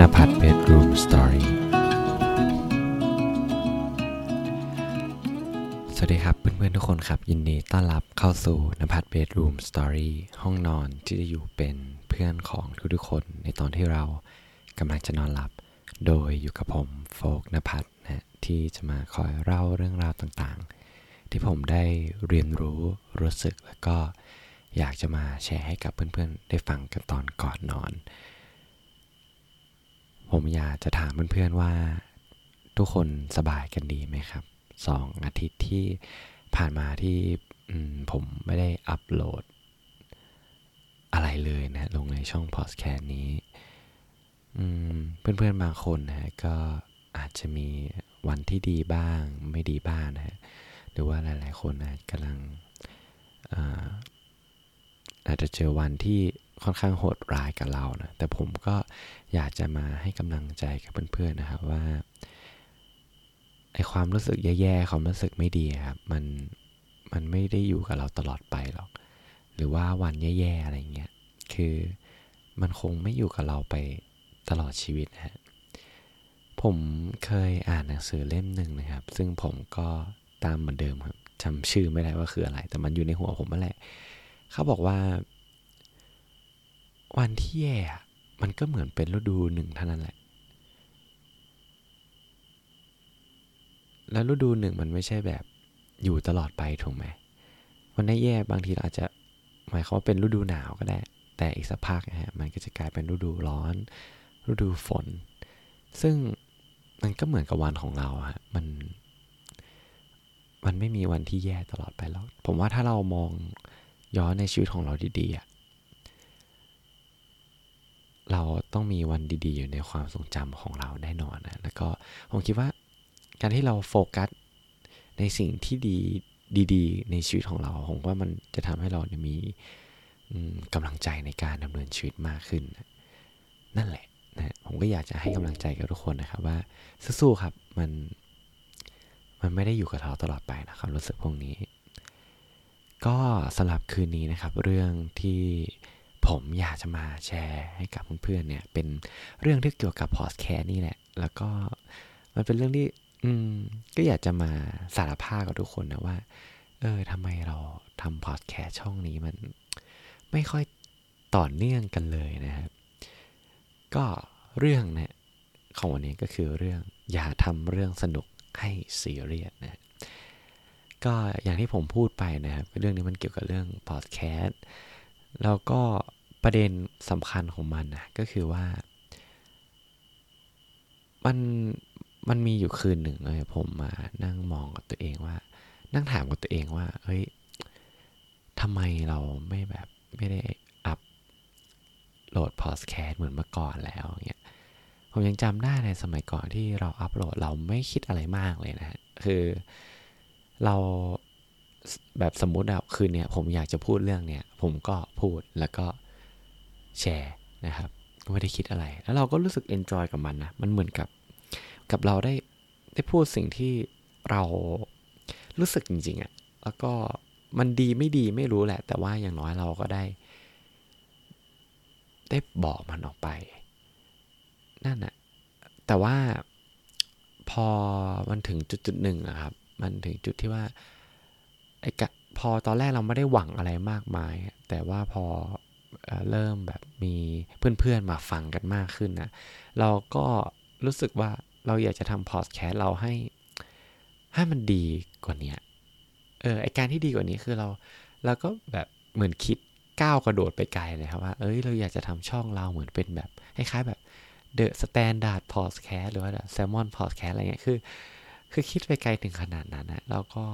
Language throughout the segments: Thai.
นภัทร Bedroom Story สวัสดีครับเพื่อนๆทุกคนครับ ยินดีต้อนรับเข้าสู่นภัทร Bedroom Story ห้องนอนที่จะอยู่เป็นเพื่อนของทุกๆคนในตอนที่เรากำลังจะนอนหลับ โดยอยู่กับผมโฟกนภัทรนะที่จะมาคอยเล่าเรื่องราวต่างๆ ที่ผมได้เรียนรู้รู้สึกแล้วก็อยากจะมาแชร์ให้กับเพื่อนๆ ได้ฟังกันตอนก่อนนอน ผมอยากจะถามเพื่อนๆว่า ทุกคนสบายกันดีไหมครับสองอาทิตย์ที่ผ่านมาที่ผมไม่ได้อัปโหลด อะไรเลยนะลงในช่องพอดแคสต์นี้เพื่อนๆบางคนนะก็อาจจะมีวันที่ดีบ้างไม่ดีบ้างนะฮะหรือว่าหลายๆคนนะกำลังอาจจะเจอวันที่ ค่อนข้างโหดร้ายกับเรานะ แต่ผมก็อยากจะมาให้กำลังใจกับเพื่อนๆนะครับว่าไอความรู้สึกแย่ๆความรู้สึกไม่ดีครับมันมันไม่ได้อยู่กับเราตลอดไปหรอก หรือว่าวันแย่ๆอะไรเงี้ยคือมันคงไม่อยู่กับเราไปตลอดชีวิตฮะผมเคยอ่านหนังสือเล่มหนึ่งนะครับ ซึ่งผมก็ตามเหมือนเดิมครับจำชื่อไม่ได้ว่าคืออะไร แต่มันอยู่ในหัวผมนั่นแหละ เขาบอกว่า วันที่แย่มันก็เหมือนเป็นฤดูหนึ่งเท่านั้นแหละ แล้วฤดูหนึ่งมันไม่ใช่แบบอยู่ตลอดไปถูกไหม วันนี้แย่บางทีเราอาจจะหมายความว่าเป็นฤดูหนาวก็ได้ แต่อีกสักพักนะฮะมันก็จะกลายเป็นฤดูร้อน ฤดูฝน ซึ่งมันก็เหมือนกับวันของเราฮะมัน มันไม่มีวันที่แย่ตลอดไปแล้ว ผมว่าถ้าเรามองย้อนในชีวิตของเราดีๆอะ เราต้องมีวันดีๆ อยู่ในความทรงจำของเราแน่นอนนะแล้วก็ผมคิดว่าการที่เราโฟกัสในสิ่งที่ดีดี ๆ ในชีวิตของเราผมว่ามันจะทำให้เรามีกำลังใจในการดำเนินชีวิตมากขึ้น นั่นแหละนะผมก็อยากจะให้กำลังใจกับทุกคนนะครับ ว่าสู้ๆครับมันมันไม่ได้อยู่กับเราตลอดไปนะครับรู้สึกพวกนี้ ก็สำหรับคืนนี้นะครับ เรื่องที่ ผมอยากจะมาแชร์ให้กับเพื่อนๆเนี่ย เป็นเรื่องที่เกี่ยวกับพอดแคสต์นี่แหละ แล้วก็มันเป็นเรื่องที่ อืม ก็อยากจะมาสารภาพกับทุกคนนะว่า เออทำไมเราทำพอดแคสช่องนี้มันไม่ค่อยต่อเนื่องกันเลยนะครับ ก็เรื่องเนี่ยของวันนี้ก็คือเรื่องอย่าทำเรื่องสนุกให้ซีเรียสนะก็อย่างที่ผมพูดไปนะครับเรื่องนี้มันเกี่ยวกับเรื่องพอดแคสต์แล้วก็ ประเด็นสำคัญของมันนะก็คือว่า มันมันมีอยู่คืนหนึ่งเลยผมมานั่งมองกับตัวเองว่า นั่งถามกับตัวเองว่า เฮ้ยทำไมเราไม่แบบไม่ได้อัพโหลดพอดแคสต์เหมือนเมื่อก่อนแล้วเงี้ยผมยังจำได้ในสมัยก่อนที่เราอัพโหลดเราไม่คิดอะไรมากเลยนะคือเราแบบสมมุติอะคืนเนี้ยผมอยากจะพูดเรื่องเนี้ยผมก็พูดแล้วก็ แชร์นะครับไม่ได้คิดอะไร แล้วเราก็รู้สึก enjoy กับมันนะ มันเหมือนกับกับเราได้ได้พูดสิ่งที่เรารู้สึกจริงๆอะแล้วก็มันดีไม่ดีไม่รู้แหละ แต่ว่าอย่างน้อยเราก็ได้ ได้บอกมันออกไป นั่นอะแต่ว่าพอมันถึงจุดจุดหนึ่งอะครับ มันถึงจุดที่ว่าไอ้กะพอตอนแรกเราไม่ได้หวังอะไรมากมาย แต่ว่าพอ เริ่มแบบมีเพื่อนๆมาฟังกันมากขึ้นนะเราก็รู้สึกว่าเราอยากจะทำพอดแคสต์เราให้ให้มันดีกว่านี้เออไอการที่ดีกว่านี้คือเราเราก็แบบเหมือนคิดก้าวกระโดดไปไกลเลยครับว่า เอ้ย เราอยากจะทำช่องเราเหมือนเป็นแบบคล้ายๆแบบ The Standard Podcast หรือว่า Salmon Podcast อะไรเงี้ย คือ คือคิดไปไกลถึงขนาดนั้นนะแล้วก็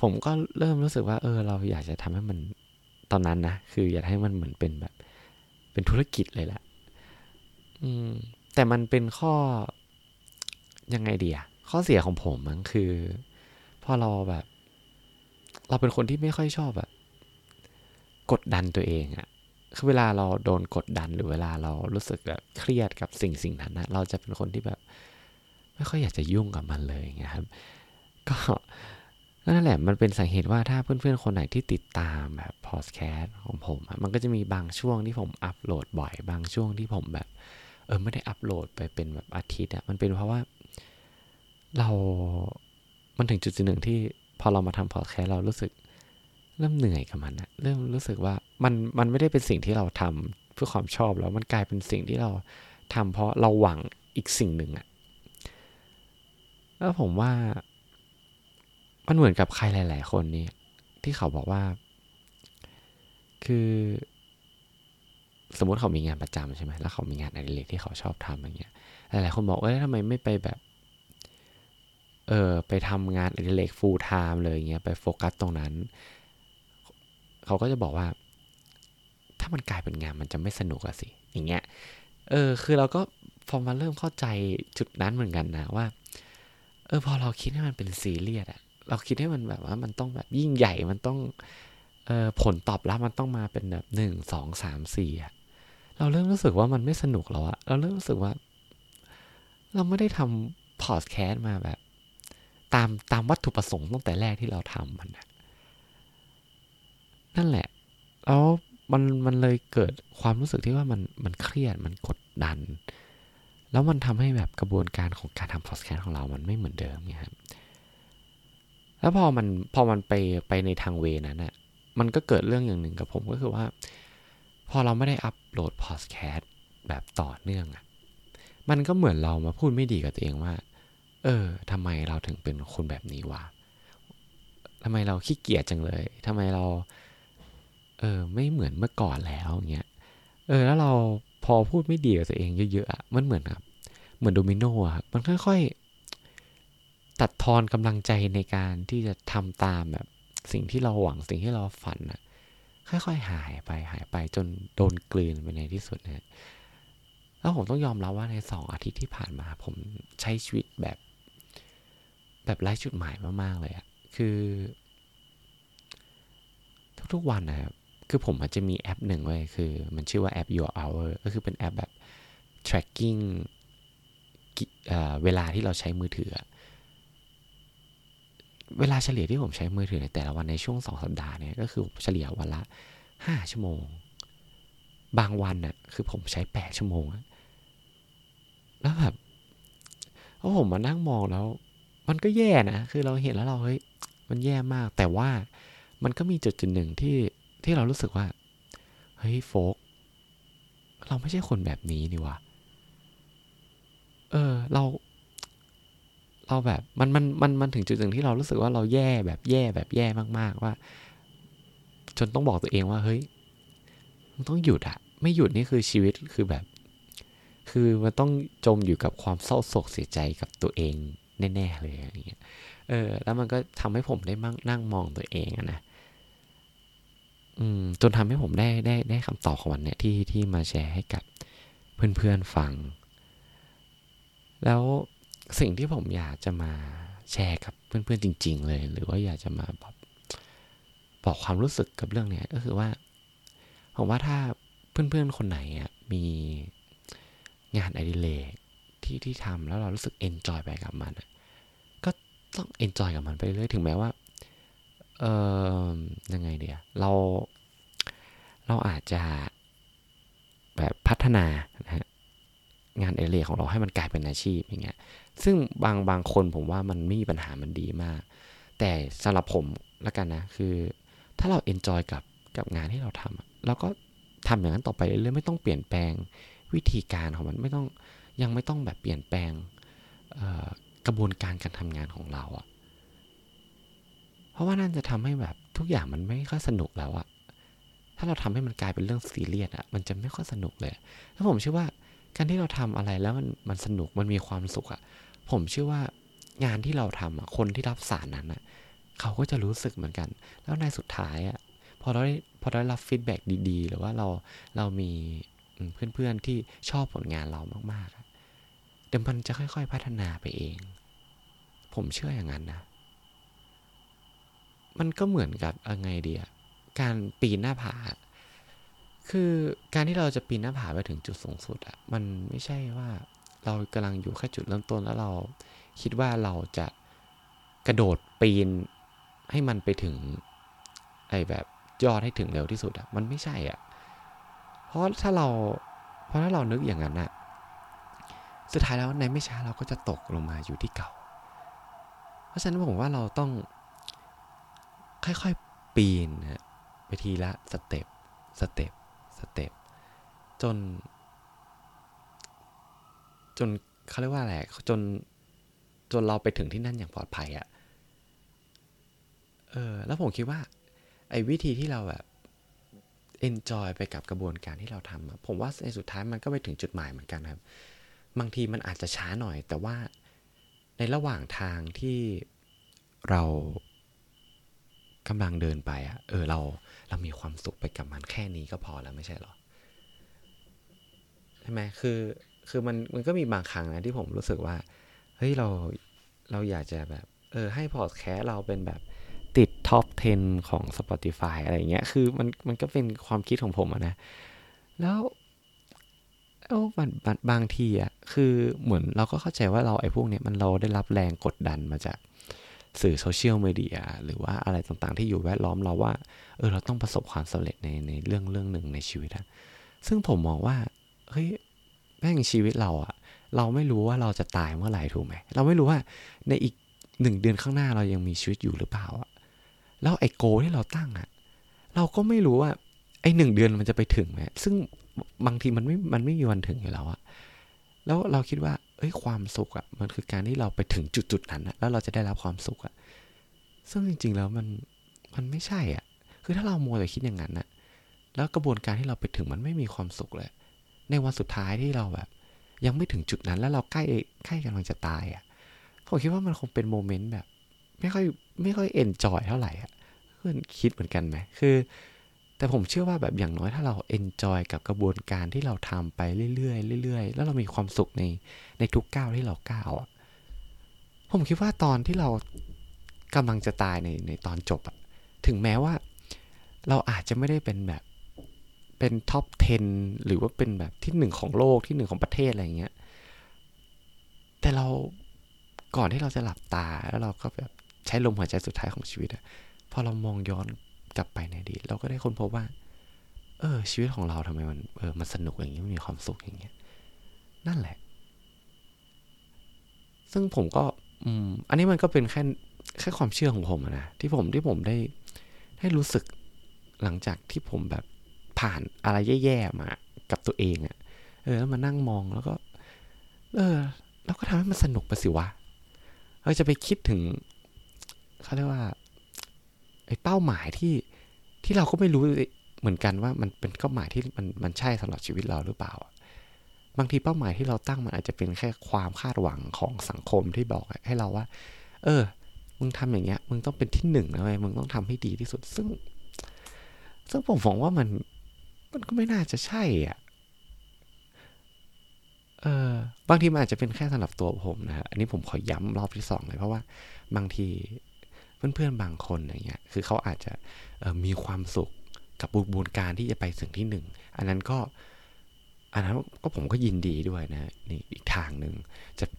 ผมก็เริ่มรู้สึกว่า เออ เราอยากจะทำให้มัน ตอนนั้นนะคืออยากให้มันเหมือนเป็นแบบ เป็นธุรกิจเลยแหละอืม แต่มันเป็นข้อยังไงดีอะข้อเสียของผมมันคือพอเราแบบ เราเป็นคนที่ไม่ค่อยชอบแบบกดดันตัวเองอะคือเวลาเราโดนกดดันหรือเวลาเรารู้สึกแบบเครียดกับสิ่งสิ่งนั้นนะเราจะเป็นคนที่แบบ ไม่ค่อยอยากจะยุ่งกับมันเลยไงครับ ก็ นั่นแหละมันเป็นสาเหตุว่าถ้าเพื่อนๆ คนไหนที่ติดตามแบบพอดแคสต์ของผม มันก็จะมีบางช่วงที่ผมอัปโหลดบ่อย บางช่วงที่ผมแบบ เออไม่ได้อัปโหลดไปเป็นแบบอาทิตย์อะมันเป็นเพราะว่า เรา มันถึงจุดหนึ่งที่พอเรามาทำพอดแคสต์เรารู้สึก เริ่มเหนื่อยกับมันอะเริ่มรู้สึกว่ามันมันไม่ได้เป็นสิ่งที่เราทำเพื่อความชอบแล้วมันกลายเป็นสิ่งที่เราทำเพราะเราหวังอีกสิ่งหนึ่งอะแล้วผมว่า มันเหมือนกับใครหลาย ๆ คนนี่ที่เขาบอกว่า คือ สมมติเขามีงานประจำใช่ไหมแล้วเขามีงานอดิเรกที่เขาชอบทำอย่างเงี้ยหลาย ๆ คนบอกเอ้ยทำไมไม่ไปแบบ เออไปทำงานอดิเรก full time เลยเงี้ยไปโฟกัสตรงนั้น เขาก็จะบอกว่า ถ้ามันกลายเป็นงานมันจะไม่สนุกอะสิอย่างเงี้ยเออ คือเราก็พอมาเริ่มเข้าใจจุดนั้นเหมือนกันนะว่า เออ พอเราคิดให้มันเป็นซีเรียสอะ เราคิดให้มันแบบว่ามันต้องแบบยิ่งใหญ่มันต้องเออผลตอบรับมันต้องมาเป็นแบบหนึ่งสองสามสี่อะเราเริ่มรู้สึกว่ามันไม่สนุกแล้วอะเราเริ่มรู้สึกว่า เราไม่ได้ทำพอดแคสต์มาแบบ ตามตามวัตถุประสงค์ตั้งแต่แรกที่เราทำมันนะนั่นแหละ แล้วมันมันเลยเกิดความรู้สึกที่ว่ามันมันเครียดมันกดดัน แล้วมันทำให้แบบกระบวนการของการทำพอดแคสต์ของเรามันไม่เหมือนเดิมไงครับ แล้วพอมันพอมันไปไปในทางเวนั้นอะมันก็เกิดเรื่องอย่างหนึ่งกับผมก็คือว่า พอเราไม่ได้อัปโหลดพอดแคสต์แบบต่อเนื่องอะมันก็เหมือนเรามาพูดไม่ดีกับตัวเองว่า เออทำไมเราถึงเป็นคนแบบนี้วะทำไมเราขี้เกียจจังเลยทำไมเรา เออ ไม่เหมือนเมื่อก่อนแล้วเงี้ย เออ แล้วเราพอพูดไม่ดีกับตัวเองเยอะๆอะมันเหมือนครับ เหมือนโดมิโนอะมันค่อยๆ ตัดทอนกำลังใจในการที่จะทำตามแบบ สิ่งที่เราหวังสิ่งที่เราฝันอะค่อยๆหายไปหายไปจนโดนกลืนไปในที่สุดนะแล้วผมต้องยอมรับว่าในสองอาทิตย์ที่ผ่านมา ผมใช้ชีวิตแบบ แบบไร้จุดหมายมากๆเลยอะคือ ทุกๆวันนะครับคือผมอาจจะมีแอปหนึ่งไว้คือ มันชื่อว่าแอป Your Hour ก็คือเป็นแอปแบบ tracking เวลาที่เราใช้มือถือ เวลาเฉลี่ยที่ผมใช้มือถือในแต่ละวันในช่วงสองสัปดาห์เนี่ยก็คือเฉลี่ยวันละห้าชั่วโมง บางวันน่ะคือผมใช้แปดชั่วโมง แล้วแบบพอผมมานั่งมองแล้ว มันก็แย่นะ คือเราเห็นแล้วเราเฮ้ยมันแย่มาก แต่ว่ามันก็มีจุดจุดหนึ่งที่ที่เรารู้สึกว่า เฮ้ยโฟก เราไม่ใช่คนแบบนี้นี่วะเออ เรา เราแบบมันมันมันมันถึงจุดหนึ่งที่เรารู้สึกว่าเราแย่แบบแย่แบบแย่มาก ๆ ว่า จนต้องบอกตัวเองว่าเฮ้ยมันต้องหยุดอะไม่หยุดนี่คือชีวิตคือแบบ คือมันต้องจมอยู่กับความเศร้าโศกเสียใจกับตัวเองแน่ๆเลยอย่างเงี้ยเออ แล้วมันก็ทำให้ผมได้มั่งนั่งมองตัวเองนะอืมจนทำให้ผมได้ได้ได้คำตอบของวันเนี้ยที่ที่มาแชร์ให้กับเพื่อนๆฟัง แล้ว สิ่งที่ผมอยากจะมาแชร์กับเพื่อนๆจริง ๆ เลย หรือว่าอยากจะมาบอกบอกความรู้สึกกับเรื่องเนี้ยก็คือว่าผมว่าถ้าเพื่อนๆคนไหนอะมีงานอดิเรกที่ที่ทำแล้วเรารู้สึก enjoy ไปกับมันก็ต้อง enjoy กับมันไปเรื่อยถึงแม้ว่าเออยังไงเดี๋ยวเราเราอาจจะแบบพัฒนานะฮะงานอดิเรกของเราให้มันกลายเป็นอาชีพอย่างเงี้ย ซึ่งบางบางคนผมว่ามันไม่มีปัญหามันดีมาก แต่สำหรับผมละกันนะ คือ ถ้าเราเอนจอยกับกับงานที่เราทำเราก็ทำอย่างนั้นต่อไปเรื่อยๆไม่ต้องเปลี่ยนแปลงวิธีการของมันไม่ต้องยังไม่ต้องแบบเปลี่ยนแปลงกระบวนการการทำงานของเราอะเพราะว่านั่นจะทำให้แบบทุกอย่างมันไม่ค่อยสนุกแล้วอะถ้าเราทำให้มันกลายเป็นเรื่องซีเรียสอะมันจะไม่ค่อยสนุกเลย แล้วผมเชื่อว่าการที่เราทำอะไรแล้วมันมันสนุกมันมีความสุขอะ ผมเชื่อว่างานที่เราทำคนที่รับสารนั้นเขาก็จะรู้สึกเหมือนกัน แล้วในสุดท้ายอะพอเราได้พอได้รับฟีดแบ็ดีๆ หรือว่าเราเรามีเพื่อนๆที่ชอบผลงานเรามากๆเดี๋ยวมันจะค่อย ๆ พัฒนาไปเอง ผมเชื่ออย่างนั้นนะ มันก็เหมือนกับอะไรเดียการปีนหน้าผา คือการที่เราจะปีนหน้าผาไปถึงจุดสูงสุดอะมันไม่ใช่ว่า เรากำลังอยู่แค่จุดเริ่มต้นแล้วเราคิดว่าเราจะกระโดดปีนให้มันไปถึง ไอ้แบบยอดให้ถึงเร็วที่สุดอะมันไม่ใช่อะเพราะถ้าเรา เพราะถ้าเรานึกอย่างนั้นอะสุดท้ายแล้วในไม่ช้าเราก็จะตกลงมาอยู่ที่เก่า เพราะฉะนั้นผมว่าเราต้อง ค่อยๆปีนนะไปทีละสเต็ปสเต็ปสเต็ปจน จนเขาเรียกว่าอะไรจนจนเราไปถึงที่นั่นอย่างปลอดภัยอะ่ะเออแล้วผมคิดว่า ไอ้วิธีที่เราแบบ enjoy ไปกับกระบวนการที่เราทำผมว่าในสุดท้ายมันก็ไปถึงจุดหมายเหมือนกันครับ บางทีมันอาจจะช้าหน่อย แต่ว่าในระหว่างทางที่เรากำลังเดินไปอะเออเราเรามีความสุขไปกับมันแค่นี้ก็พอแล้วไม่ใช่หรอใช่ไหมคือ คือมันมันก็มีบางครั้งนะที่ผมรู้สึกว่า เฮ้ยเราเราอยากจะแบบ เออ ให้พอดแคสเราเป็นแบบติดท็อป 10 ของ Spotify อะไรเงี้ย คือมันมันก็เป็นความคิดของผมนะ แล้วเออบางบางทีอะคือเหมือนเราก็เข้าใจว่าเราไอ้พวกเนี้ยมันเราได้รับแรงกดดันมาจากสื่อโซเชียลมีเดียหรือว่าอะไรต่างๆ ที่อยู่แวดล้อมเราว่า เออ เราต้องประสบความสำเร็จในในเรื่องเรื่องหนึ่งในชีวิตอะซึ่งผมมองว่า เฮ้ย แม่งชีวิตเราอะเราไม่รู้ว่าเราจะตายเมื่อไหร่ถูกไหม เราไม่รู้ว่าในอีกหนึ่งเดือนข้างหน้าเรายังมีชีวิตอยู่หรือเปล่าอะแล้วไอ้โกที่เราตั้งอะเราก็ไม่รู้ว่าไอ้หนึ่งเดือนมันจะไปถึงไหมซึ่งบางทีมันไม่ มันไม่มีวันถึงอยู่แล้วอะแล้วเราคิดว่า เอ้ยความสุขอะมันคือการที่เราไปถึงจุดจุดนั้นอะแล้วเราจะได้รับความสุขอะซึ่งจริง ๆ แล้วมัน มันไม่ใช่อะคือถ้าเรามัวแต่คิดอย่างนั้นอะแล้วกระบวนการที่เราไปถึงมันไม่มีความสุขเลย ในวันสุดท้ายที่เราแบบ ยังไม่ถึงจุดนั้นแล้วเราใกล้ใกล้กำลังจะตายอะผมคิดว่ามันคงเป็น moment แบบ ไม่ค่อยไม่ค่อย enjoy เท่าไหร่อะเพื่อนคิดเหมือนกันไหมคือ แต่ผมเชื่อว่าแบบอย่างน้อยถ้าเรา enjoy กับกระบวนการที่เราทำไปเรื่อยๆเรื่อยๆ แล้วเรามีความสุขในในทุกก้าวที่เราก้าวอะผมคิดว่าตอนที่เรากำลังจะตายในในตอนจบอะถึงแม้ว่า เราอาจจะไม่ได้เป็นแบบ เป็นท็อป 10 หรือว่าเป็นแบบที่หนึ่งของโลกที่หนึ่งของประเทศอะไรเงี้ย แต่เราก่อนที่เราจะหลับตาแล้วเราก็แบบใช้ลมหายใจสุดท้ายของชีวิตอะพอเรามองย้อนกลับไปในอดีตเราก็ได้ค้นพบว่า เออ ชีวิตของเราทำไมมันเออมันสนุกอย่างนี้มันมีความสุขอย่างเงี้ย นั่นแหละ ซึ่งผมก็ อืม อันนี้มันก็เป็นแค่แค่ความเชื่อของผมนะที่ผมที่ผมได้ได้รู้สึกหลังจากที่ผมแบบ ผ่านอะไรแย่ๆมากับตัวเองอะ่ะ เออแล้วมานั่งมองแล้วก็ เออแล้วก็ทำให้มันสนุกไปสิวะเราจะไปคิดถึงเขาเรียกว่าไอ้เป้าหมายที่ที่เราก็ไม่รู้เหมือนกันว่ามันเป็นเป้าหมายที่มันมันใช่สำหรับชีวิตเราหรือเปล่า บางทีเป้าหมายที่เราตั้งมันอาจจะเป็นแค่ความคาดหวังของสังคมที่บอกให้เราว่า เออ มึงทำอย่างเงี้ย มึงต้องเป็นที่หนึ่งนะเว้ยมึงต้องทำให้ดีที่สุด ซึ่ง ซึ่งผมมองว่ามัน มันก็ไม่น่าจะใช่อะเออบางทีมันอาจจะเป็นแค่สำหรับตัวผมนะฮะอันนี้ผมขอย้ำรอบที่สองเลยเพราะว่าบางทีเพื่อนๆบางคนอย่างเงี้ยคือเขาอาจจะมีความสุขกับกระบวนการที่จะไปสิ่งที่หนึ่งอันนั้นก็อันนั้นก็ผมก็ยินดีด้วยนะนี่อีกทางหนึ่ง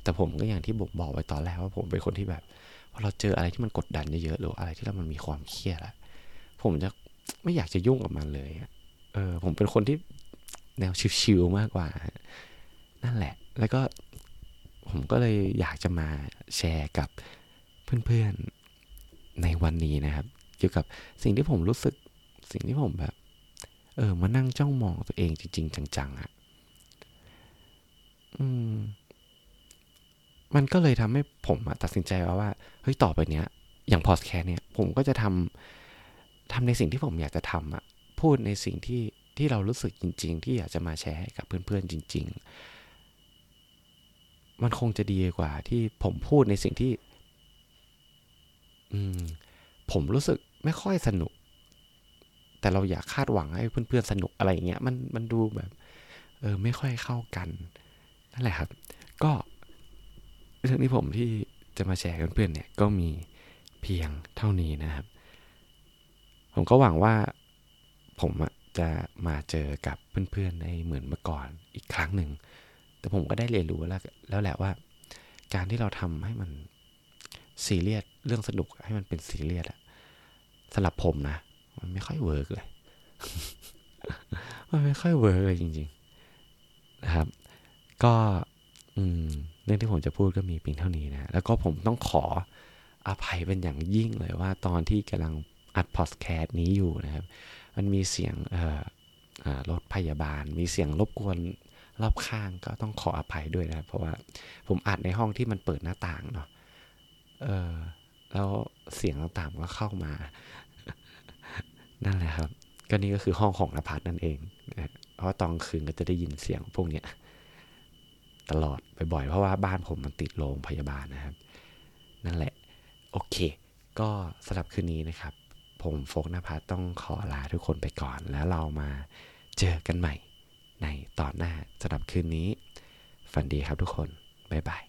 แต่ผมก็อย่างที่ผมบอกไว้ตอนแรกว่าผมเป็นคนที่แบบพอเราเจออะไรที่มันกดดันเยอะๆหรืออะไรที่เรามันมีความเครียดอะผมจะไม่อยากจะยุ่งกับมันเลย เออผมเป็นคนที่แนวชิวๆมากกว่า นั่นแหละ แล้วก็ผมก็เลยอยากจะมาแชร์กับเพื่อนๆในวันนี้นะครับ เกี่ยวกับสิ่งที่ผมรู้สึกสิ่งที่ผมแบบ เออ มานั่งจ้องมองตัวเองจริง ๆ จังๆอะ่ะอืม มันก็เลยทำให้ผมตัดสินใจว่าว่าเฮ้ยต่อไปเนี้ย อย่างพอสแคร์เนี่ย ผมก็จะทำทำในสิ่งที่ผมอยากจะทำอะ พูดในสิ่งที่ที่เรารู้สึกจริง ๆ ที่อยากจะมาแชร์ให้กับเพื่อนๆจริง ๆ มันคงจะดีกว่าที่ผมพูดในสิ่งที่ อืม ผมรู้สึกไม่ค่อยสนุก แต่เราอยากคาดหวังให้เพื่อนๆสนุกอะไรอย่างเงี้ยมันมันดูแบบ เออ ไม่ค่อยเข้ากันนั่นแหละครับ ก็เรื่องที่ผมที่จะมาแชร์กับเพื่อนเนี่ย ก็มีเพียงเท่านี้นะครับ ผมก็หวังว่า ผมจะมาเจอกับเพื่อนๆในเหมือนเมื่อก่อนอีกครั้งหนึ่ง แต่ผมก็ได้เรียนรู้แล้วแล้วแหละว่า การที่เราทำให้มันซีเรียสเรื่องสนุกให้มันเป็นซีเรียสอะสำหรับผมนะ มันไม่ค่อย work เลย มันไม่ค่อย work เลยจริงๆนะครับ ก็อืมเรื่องที่ผมจะพูดก็มีเพียงเท่านี้นะ แล้วก็ผมต้องขออภัยเป็นอย่างยิ่งเลยว่าตอนที่กำลังอัดพอดแคสต์นี้อยู่นะครับ มันมีเสียงรถพยาบาล มีเสียงรบกวนรอบข้างก็ต้องขออภัยด้วยนะเพราะว่าผมอัดในห้องที่มันเปิดหน้าต่างเนาะเออแล้วเสียงต่างๆก็เข้ามา นั่นแหละครับ ก็นี่ก็คือห้องของนภัสนั่นเองเพราะตอนคืนก็จะได้ยินเสียงพวกเนี้ยตลอดบ่อยๆเพราะว่าบ้านผมมันติดโรงพยาบาลนะครับ นั่นแหละ โอเค ก็สำหรับคืนนี้นะครับ ผมโฟกนภัสต้องขอลาทุกคนไปก่อน แล้วเรามาเจอกันใหม่ในตอนหน้าสำหรับคืนนี้ ฝันดีครับทุกคน บ๊ายบาย